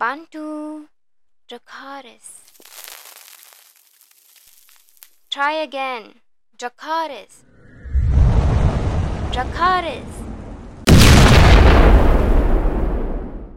Bantu Jakaris. Try again. Jakaris. Jakaris.